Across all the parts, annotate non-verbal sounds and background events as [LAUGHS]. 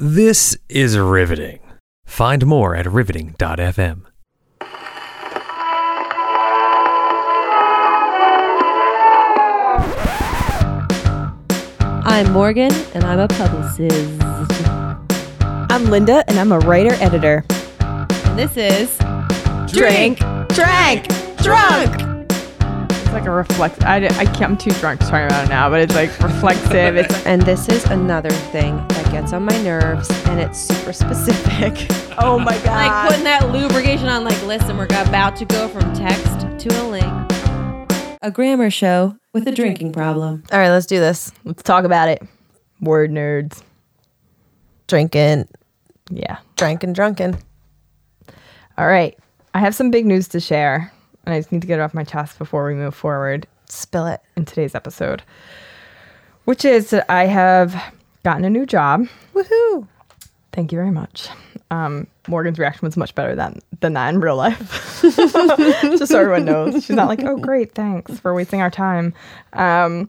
This is riveting. Find more at riveting.fm. I'm Morgan, and I'm a publicist. I'm Linda, and I'm a writer editor. And this is Drink, drank, drunk. It's like a reflex. I, I can't, I'm too drunk to talk about it now, but it's like reflexive. [LAUGHS] It's And this is another thing that gets on my nerves, and it's super [LAUGHS] specific. oh my God. like putting that lubrication on. Like, listen, we're about to go from text to a link. A grammar show with a drinking problem. All right, let's do this. Let's talk about it. Word nerds. Drinking, yeah. drinking, drunken. All right. I have some big news to share, and I just need to get it off my chest before we move forward Spill it. in today's episode, which is that I have gotten a new job. Woohoo! Thank you very much. Um, Morgan's reaction was much better than than that in real life. [LAUGHS] Just so everyone knows, she's not like, "Oh, great, thanks for wasting our time." Um,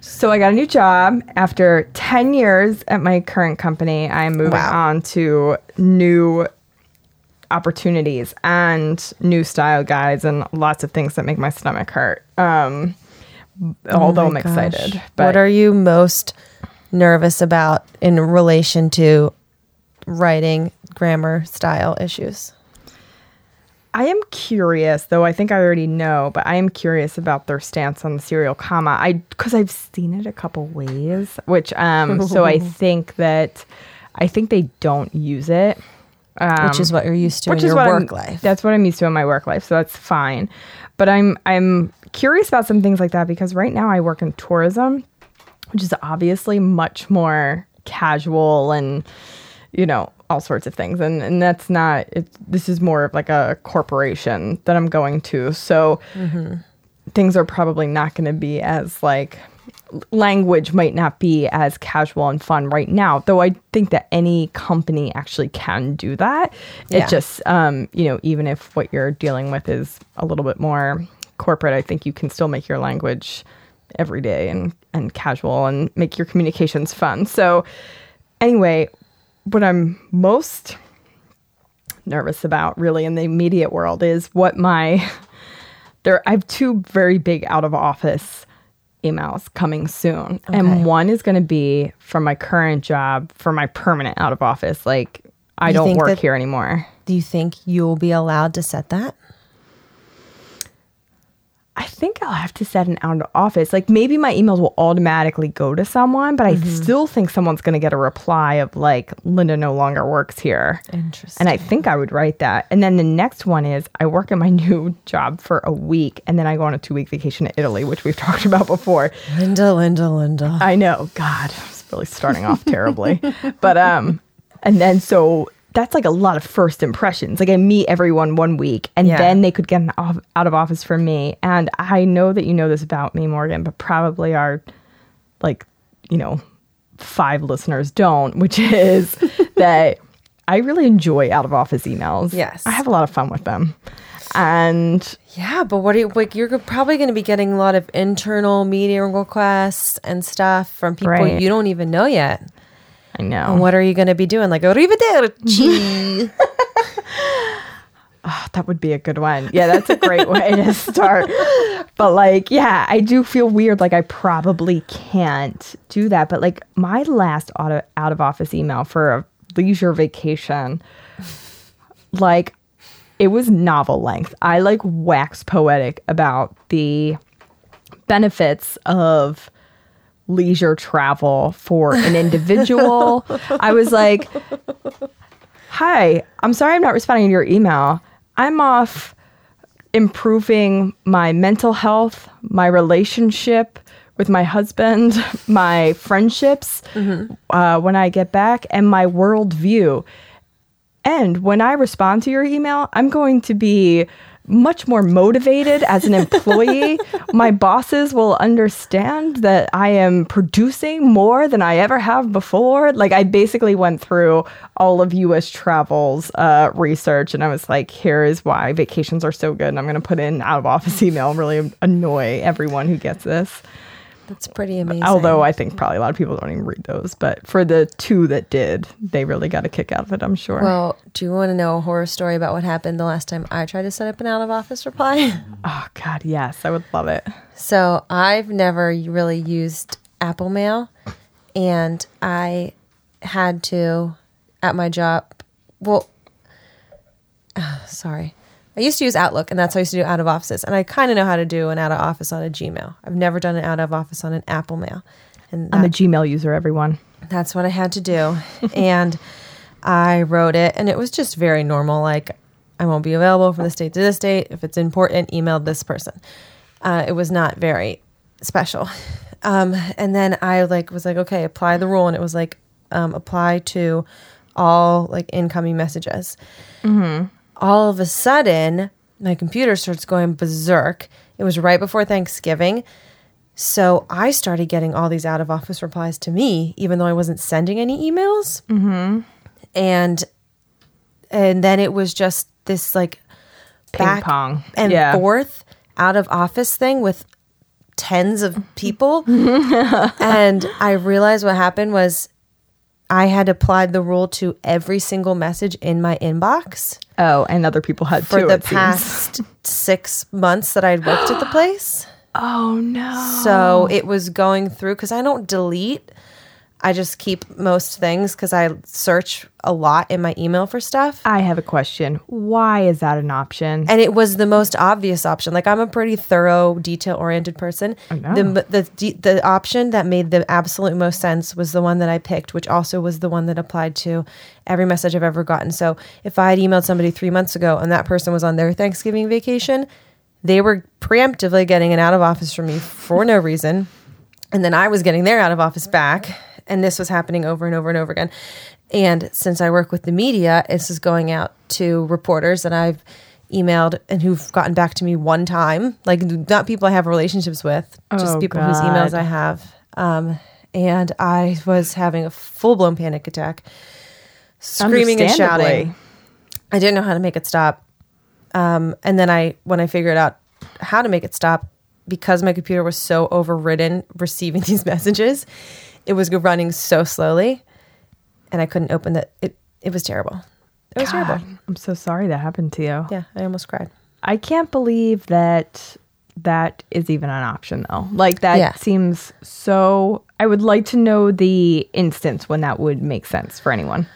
so I got a new job after ten years at my current company. I'm moving Wow. on to new opportunities and new style guides and lots of things that make my stomach hurt. Um, although Oh I'm my excited, but what are you most nervous about in relation to writing grammar style issues? I am curious, though I think I already know, but I am curious about their stance on the serial comma. I because I've seen it a couple ways, which um [LAUGHS] so I think that I think they don't use it. Um, Which is what you're used to in your work I'm- life. That's what I'm used to in my work life, so that's fine. But I'm I'm curious about some things like that because right now I work in tourism, which is obviously much more casual and you know all sorts of things. And and that's not it this is more of like a corporation that I'm going to. So things are probably not going to be as like language might not be as casual and fun right now though i think that any company actually can do that. Yeah. it just um you know even if what you're dealing with is a little bit more corporate i think you can still make your language everyday and and casual and make your communications fun so anyway what i'm most nervous about really in the immediate world is what my [LAUGHS] there I have two very big out of office emails coming soon. Okay. And one is going to be from my current job for my permanent out of office like I You don't work that- here anymore. Do you think you'll be allowed to set that? I think I'll have to set an out of office. Like maybe my emails will automatically go to someone, but I still think someone's going to get a reply of like Linda no longer works here. Interesting. And I think I would write that. And then the next one is I work at my [LAUGHS] new job for a week and then I go on a two week vacation to Italy, which we've [LAUGHS] talked about before. Linda, Linda, Linda. I know, God, it's really starting off terribly. [LAUGHS] But um, and then so that's like a lot of first impressions. Like I meet everyone one week, and Yeah. then they could get an off, out of office from me. And I know that you know this about me, Morgan, but probably our like you know five listeners don't, which [LAUGHS] is that I really enjoy out of office emails. Yes. I have a lot of fun with them, and Yeah, but what are you like? You're probably going to be getting a lot of internal media requests and stuff from people Right. you don't even know yet. I know. And what are you going to be doing? Like, arrivederci. [LAUGHS] Ah, that would be a good one. Yeah, that's a great [LAUGHS] way to start. But like, yeah, I do feel weird. Like I probably can't do that. But like my last auto, out of office email for a leisure vacation, like it was novel length. I like wax poetic about the benefits of leisure travel for an individual. [LAUGHS] I was like, Hi, I'm sorry I'm not responding to your email. I'm off improving my mental health, my relationship with my husband, [LAUGHS] my friendships uh, when I get back, and my worldview. And when I respond to your email, I'm going to be much more motivated as an employee. [LAUGHS] My bosses will understand that I am producing more than I ever have before. Like, I basically went through all of US travel's uh, research and I was like, here is why vacations are so good. And I'm going to put in out of office [LAUGHS] email and really annoy everyone who gets this. That's pretty amazing. Although I think probably a lot of people don't even read those, but for the two that did, they really got a kick out of it. I'm sure. Well, do you want to know a horror story about what happened the last time I tried to set up an out of office reply? [LAUGHS] oh God, yes, I would love it. So I've never really used Apple Mail, and I had to at my job. Well, [SIGHS] sorry. I used to use Outlook, and that's how I used to do out of offices. And I kind of know how to do an out of office on a Gmail. I've never done an out of office on an Apple Mail. And I'm a Gmail user, everyone. that's what I had to do. [LAUGHS] and I wrote it, and it was just very normal. Like, I won't be available from this date to this date. If it's important, email this person. Uh, it was not very special. [LAUGHS] Um, and then I like was like, okay, apply the rule, and it was like, um, apply to all like incoming messages. All of a sudden, my computer starts going berserk. It was right before Thanksgiving. So I started getting all these out of office replies to me, even though I wasn't sending any emails. Mm-hmm. And and then it was just this like Ping back pong. and Yeah. forth out of office thing with tens of people. [LAUGHS] and I realized what happened was I had applied the rule to every single message in my inbox Oh, and other people had for too, the past six months that I'd worked at the [GASPS] place. Oh no. So it was going through because I don't delete. I just keep most things because I search a lot in my email for stuff. I have a question. Why is that an option? And it was the most obvious option. Like I'm a pretty thorough, detail-oriented person. Oh, know. The the the the option that made the absolute most sense was the one that I picked, which also was the one that applied to every message I've ever gotten. So if I had emailed somebody three months ago and that person was on their Thanksgiving vacation, they were preemptively getting an out of office from me for no reason. And then I was getting their out of office back. And this was happening over and over and over again. And since I work with the media, this is going out to reporters that I've emailed and who've gotten back to me one time. Like, not people I have relationships with, just Oh, people whose emails I have. Um, and I was having a full blown panic attack, screaming and shouting. I didn't know how to make it stop. Um, and then I, when I figured out how to make it stop, because my computer was so overridden receiving [LAUGHS] these messages, it was running so slowly, and I couldn't open the. It it was terrible. It was terrible. I'm so sorry that happened to you. Yeah, I almost cried. I can't believe that that is even an option though. Like that Yeah. seems so I would like to know the instance when that would make sense for anyone.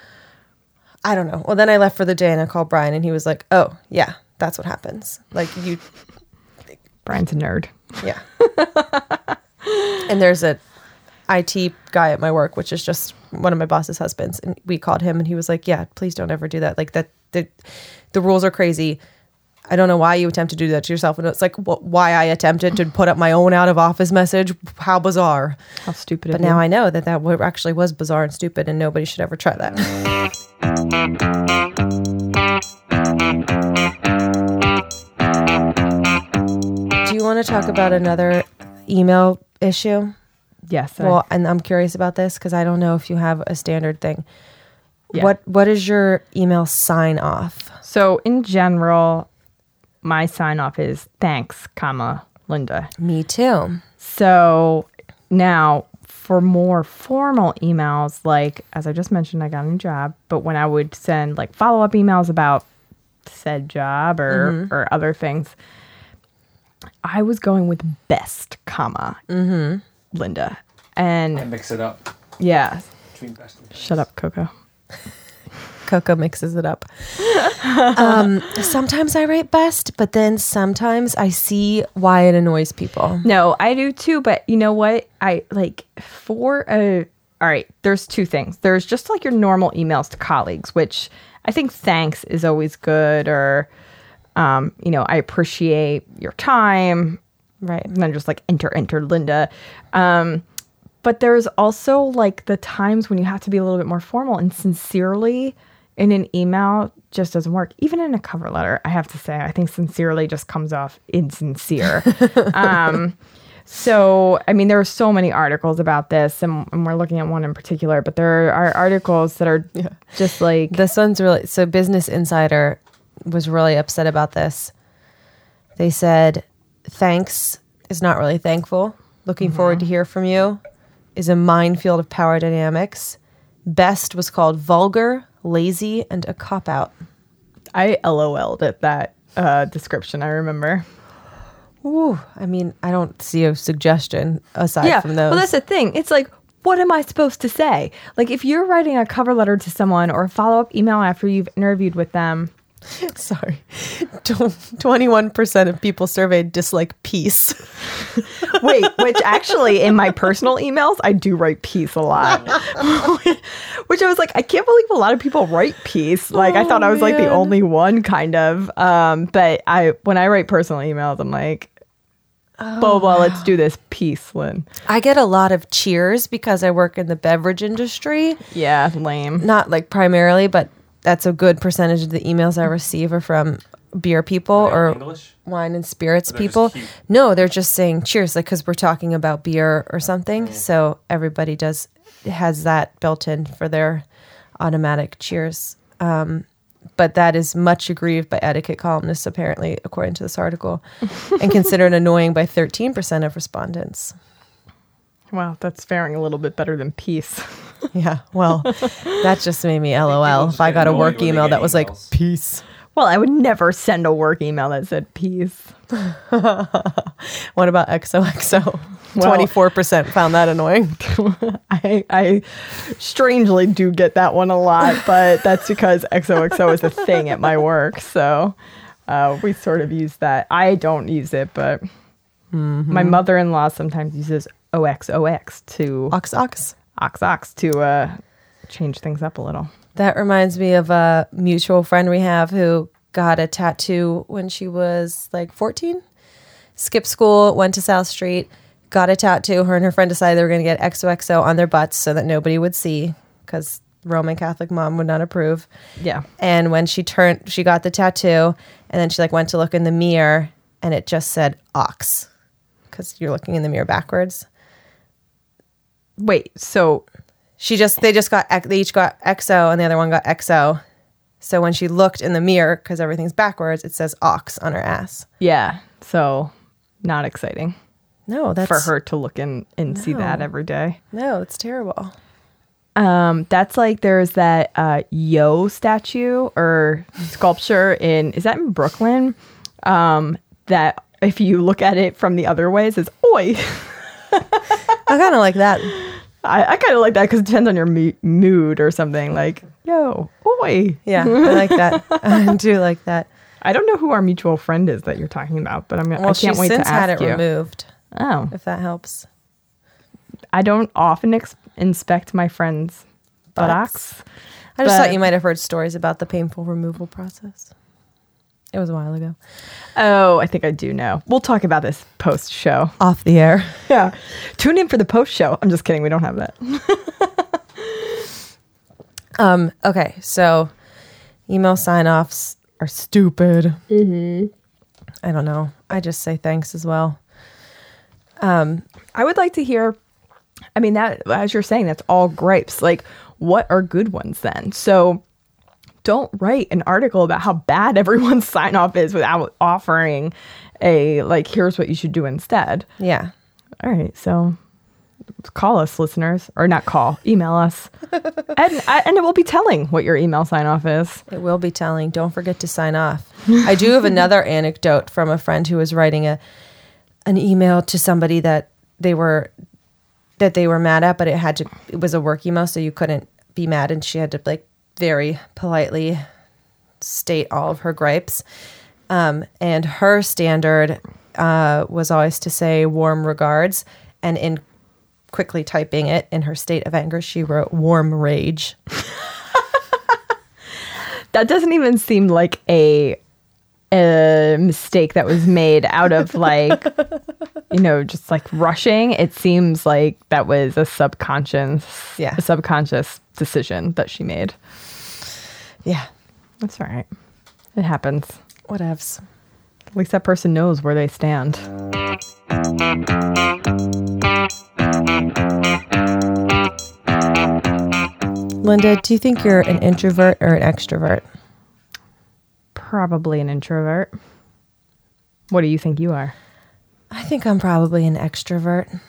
I don't know. Well, then I left for the day and I called Brian, and he was like, "Oh, yeah, that's what happens. Like you, Brian's a nerd. yeah." [LAUGHS] and there's a IT guy at my work, which is just one of my boss's husbands, and we called him, and he was like, "Yeah, please don't ever do that. Like that, the the rules are crazy." I don't know why you attempt to do that to yourself. And it's like, wh- why I attempted to put up my own out of office message. How bizarre. How stupid But now. I know that that actually was bizarre and stupid, and nobody should ever try that. Do you want to talk about another email issue? Yes. I- Well, and I'm curious about this because I don't know if you have a standard thing. Yeah. What What is your email sign off? so in general, my sign off is thanks, comma, Linda. Me too. So now for more formal emails, like as I just mentioned, I got a new job, but when I would send like follow up emails about said job or mm-hmm. or other things, I was going with best, comma, mm-hmm. Linda. And mix it up yeah, between best and shut up, Coco. [LAUGHS] Coco mixes it up. um, sometimes I write best, but then sometimes I see why it annoys people. No, I do too, but you know what? I like for a all right, there's two things. There's just like your normal emails to colleagues, which I think thanks is always good or um, you know, I appreciate your time. Right. And then just like enter, enter Linda. Um, but there's also like the times when you have to be a little bit more formal and sincerely in an email just doesn't work. Even in a cover letter, I have to say, I think sincerely just comes off insincere. [LAUGHS] um, so, I mean, there are so many articles about this, and, and we're looking at one in particular, but there are articles that are just like, This one's really so Business Insider was really upset about this. They said thanks is not really thankful. Looking forward to hear from you. Is a minefield of power dynamics. Best was called vulgar, lazy, and a cop out. I LOL'd at that uh, description. I remember. Ooh, I mean, I don't see a suggestion aside from those. Well, that's the thing. It's like, what am I supposed to say? Like, if you're writing a cover letter to someone or a follow up email after you've interviewed with them, [LAUGHS] Sorry. 21% of people surveyed dislike peace. [LAUGHS] wait, which actually in my personal emails, I do write peace a lot. [LAUGHS] which I was like, I can't believe a lot of people write peace. Like, I thought I was like the only one, kind of. Um, but I, when I write personal emails, I'm like, blah, blah, let's do this peace, Lynn. I get a lot of cheers because I work in the beverage industry. Yeah, lame. Not like primarily, but that's a good percentage of the emails I receive are from beer people or English? wine and spirits people. No, they're just saying cheers, like because we're talking about beer or something. So everybody does has that built in for their automatic cheers. Um, but that is much aggrieved by etiquette columnists, apparently, according to this article, and [LAUGHS] considered annoying by 13% of respondents. Wow, that's faring a little bit better than peace. [LAUGHS] Yeah, well, that just made me [LAUGHS] LOL. If I got a work email that was like, peace. Well, I would never send a work email that said peace. [LAUGHS] What about XOXO? Well- 24% found that annoying. I, I strangely do get that one a lot, but that's because XOXO is a thing at my work. So uh, we sort of use that. I don't use it, but my mother in law sometimes uses OXOX to Ox Ox. ox ox to uh, change things up a little. That reminds me of a mutual friend we have who got a tattoo when she was like 14. Skipped school, went to South Street, got a tattoo. Her and her friend decided they were going to get XOXO on their butts so that nobody would see because Roman Catholic mom would not approve. Yeah. And when she turned, she got the tattoo, and then she like went to look in the mirror, and it just said ox because you're looking in the mirror backwards. Wait, so She just they just got they each got XO and the other one got XO. So when she looked in the mirror because everything's backwards, it says ox on her ass. yeah, so not exciting No, that's for her to look in and see that every day. No, it's terrible. Um, that's like there's that uh, Yo statue or sculpture in is that in Brooklyn? Um, that if you look at it from the other way, it says "Oi." [LAUGHS] I kind of like that. I, I kind of like that because it depends on your me- mood or something. Like "Yo, oi." Yeah, I like that. [LAUGHS] I do like that. I don't know who our mutual friend is that you're talking about, but I'm Well, I can't wait to since ask had it you. removed. Oh, If that helps. I don't often ex- inspect my friends' buttocks. I just But- thought you might have heard stories about the painful removal process. It was a while ago. Oh, I think I do know. We'll talk about this post show. Off the air. Yeah. Tune in for the post show. I'm just kidding. We don't have that. [LAUGHS] Um, okay, so email sign offs are stupid. Mm-hmm. I don't know. I just say thanks as well. I would like to hear. I mean, that as you're saying, that's all gripes. Like, what are good ones then? So, don't write an article about how bad [LAUGHS] everyone's sign off is without offering a like. Here's what you should do instead. Yeah. All right, so call us, listeners, or not call, email us, [LAUGHS] and uh, and it will be telling what your email sign off is. It will be telling. Don't forget to sign off. I do have another [LAUGHS] anecdote from a friend who was writing a an email to somebody that they were that they were mad at, but it had to it was a work email, so you couldn't be mad, and she had to like very politely state all of her gripes. Um, and her standard uh, was always to say warm regards, and in quickly typing it in her state of anger, she wrote warm rage. [LAUGHS] That doesn't even seem like a a mistake that was made out of like you know just like rushing. It seems like that was a subconscious Yeah. a subconscious decision that she made. Yeah, That's all right. It happens. whatevs. At least that person knows where they stand. Linda, do you think you're an introvert or an extrovert? Probably an introvert. What do you think you are? I think I'm probably an extrovert.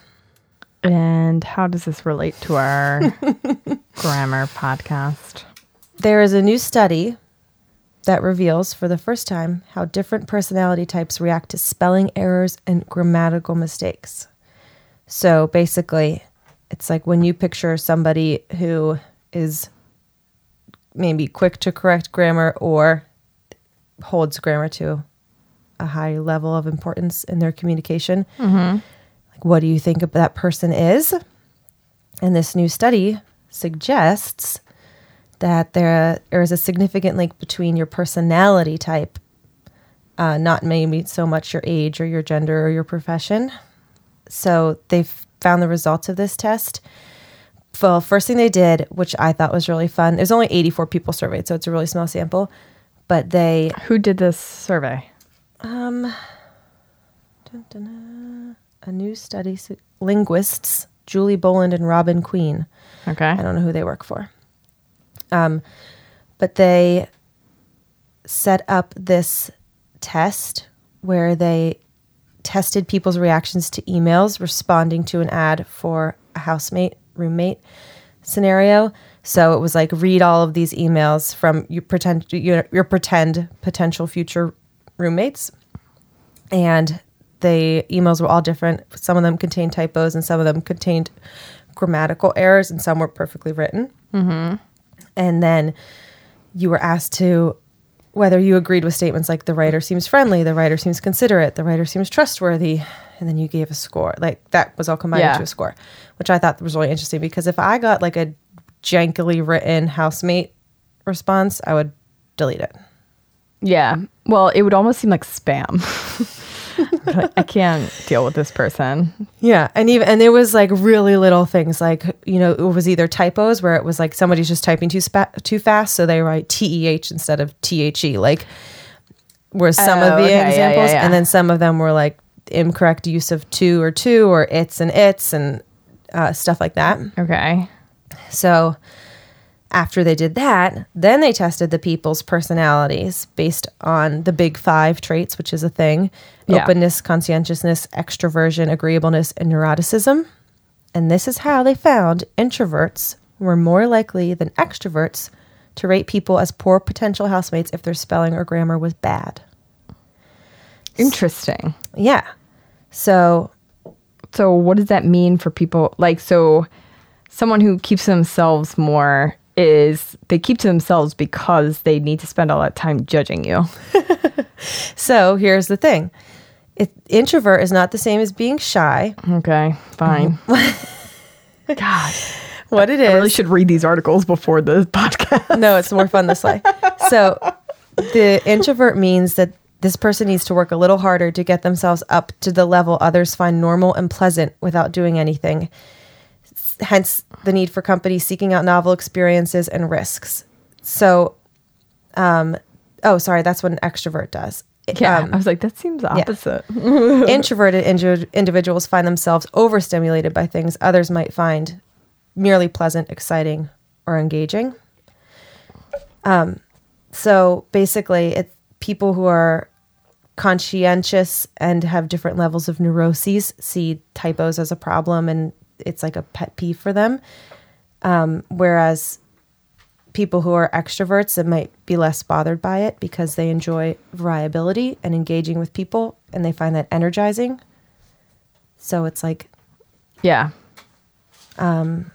And how does this relate to our [LAUGHS] grammar podcast? There is a new study that reveals for the first time how different personality types react to spelling errors and grammatical mistakes. So basically, it's like when you picture somebody who is maybe quick to correct grammar or holds grammar to a high level of importance in their communication. Like, what do you think that person is? And this new study suggests that there, there is a significant link between your personality type, uh, not maybe so much your age or your gender or your profession. So they've found the results of this test. Well, first thing they did, which I thought was really fun, there's only 84 people surveyed, so it's a really small sample. But they Who did this survey? Dun, dun, dun. a new study, su- linguists Julie Boland and Robin Queen. Okay. I don't know who they work for. Um, but they set up this test where they tested people's reactions to emails responding to an ad for a housemate, roommate scenario. So it was like read all of these emails from you pretend your, your pretend potential future roommates and the emails were all different. Some of them contained typos, and some of them contained grammatical errors, and some were perfectly written. Mm-hmm. And then you were asked to whether you agreed with statements like the writer seems friendly, the writer seems considerate, the writer seems trustworthy, and then you gave a score. Like that was all combined Yeah. into a score, which I thought was really interesting because if I got like a jankily written housemate response, I would delete it. Yeah. Well, it would almost seem like spam. [LAUGHS] I can't deal with this person. Yeah, and even and there was like really little things like you know it was either typos where it was like somebody's just typing too spa- too fast, so they write T E H instead of T H E. Like, were some Oh, of the okay, yeah, examples, yeah, yeah. and then some of them were like incorrect use of two or two or it's and it's and uh, stuff like that. Okay. So after they did that, then they tested the people's personalities based on the big five traits, which is a thing Yeah. openness, conscientiousness, extroversion, agreeableness, and neuroticism. And this is how they found introverts were more likely than extroverts to rate people as poor potential housemates if their spelling or grammar was bad. Interesting. Yeah. So, So, what does that mean for people? Like, so someone who keeps themselves more is they keep to themselves because they need to spend all that time judging you. [LAUGHS] so here's the thing. It, introvert is not the same as being shy. Okay, fine. [LAUGHS] God, What it is. I really should read these articles before the [LAUGHS] podcast. no, it's more fun this way. So the introvert means that this person needs to work a little harder to get themselves up to the level others find normal and pleasant without doing anything. Hence the need for companies seeking out novel experiences and risks. So, um, oh, sorry, that's what an extrovert does. Yeah, Um, I was like, that seems opposite. [LAUGHS] [LAUGHS] introverted indi- individuals find themselves overstimulated by things others might find merely pleasant, exciting, or engaging. Um, so basically, it's people who are conscientious and have different levels of neuroses see typos as a problem, and it's like a pet peeve for them. Um, whereas people who are extroverts that might be less bothered by it because they enjoy variability and engaging with people and they find that energizing. So it's like, Yeah. Um,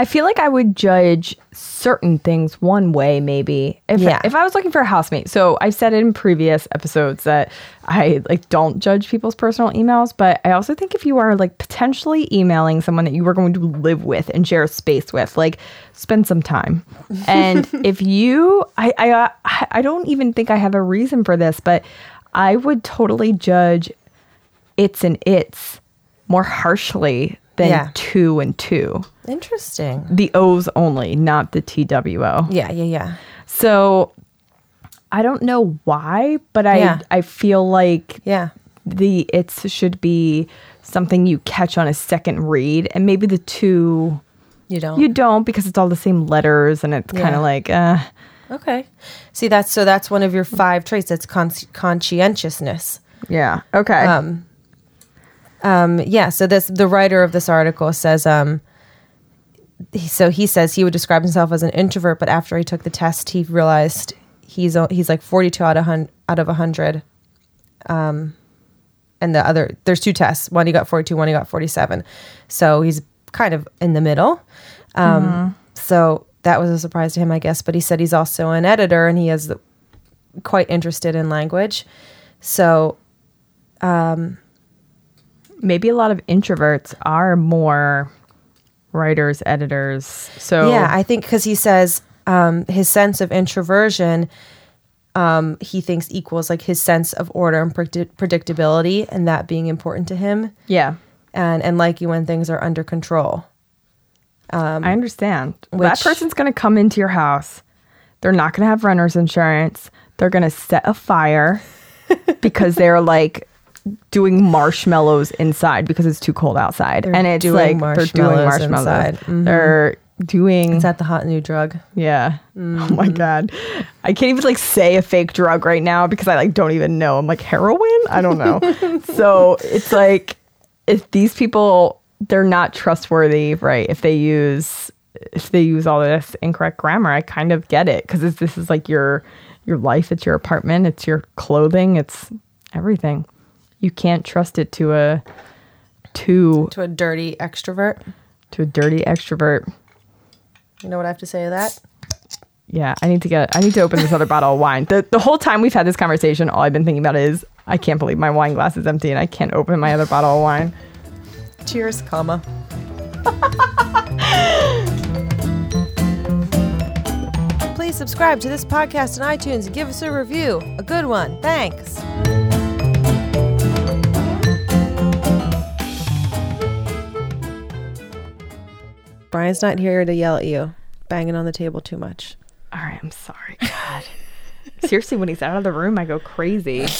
I feel like I would judge certain things one way, maybe if Yeah. if I was looking for a housemate. So I've said in previous episodes that I like don't judge people's personal emails, but I also think if you are like potentially emailing someone that you are going to live with and share a space with, like spend some time. [LAUGHS] And if you, I I uh, I don't even think I have a reason for this, but I would totally judge it's and it's more harshly than Yeah. two and two. interesting. The O's only, not the TWO. Yeah, yeah, yeah. So I don't know why, but I Yeah. I feel like Yeah. the it's should be something you catch on a second read and maybe the two You don't. you don't because it's all the same letters and it's kind of like uh okay. See, that's so that's one of your five traits. That's con- conscientiousness. yeah okay Um, Um, yeah. So this the writer of this article says. Um, so he says he would describe himself as an introvert, but after he took the test, he realized he's he's like 42 out of hun- out of 100. Um, and the other there's two tests. One he got 42, one he got 47. So he's kind of in the middle. Um, So that was a surprise to him, I guess. But he said he's also an editor and he is the, quite interested in language. So Maybe a lot of introverts are more writers, editors. So Yeah, I think because he says um, his sense of introversion, um, he thinks equals like his sense of order and predict- predictability, and that being important to him, yeah. and and liking when things are under control. I understand. that person's going to come into your house. They're not going to have renter's insurance. They're going to set a fire [LAUGHS] because they're like doing marshmallows inside because it's too cold outside. They're and it's like they're doing marshmallows. Mhm. They're doing Is that the hot new drug? yeah. Oh my god. I can't even like say a fake drug right now because I like don't even know. I'm like heroin? I don't know. [LAUGHS] so it's like if these people they're not trustworthy, right? If they use if they use all this incorrect grammar, I kind of get it because this is like your your life, it's your apartment, it's your clothing, it's everything. You can't trust it to a to To a dirty extrovert. to a dirty extrovert. You know what I have to say to that? Yeah, I need to get. I need to open this other bottle of wine. The the whole time we've had this conversation, all I've been thinking about is I can't believe my wine glass is empty and I can't open my other bottle of wine. Cheers, comma. Please subscribe to this podcast on iTunes and give us a review. A good one. Thanks. Brian's not here to yell at you, banging on the table too much. All right, I'm sorry. God. [LAUGHS] Seriously, when he's out of the room, I go crazy. [LAUGHS]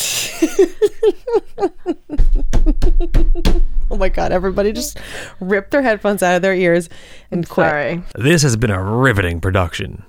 Oh my God, everybody just rip their headphones out of their ears and quit. Sorry. This has been a riveting production.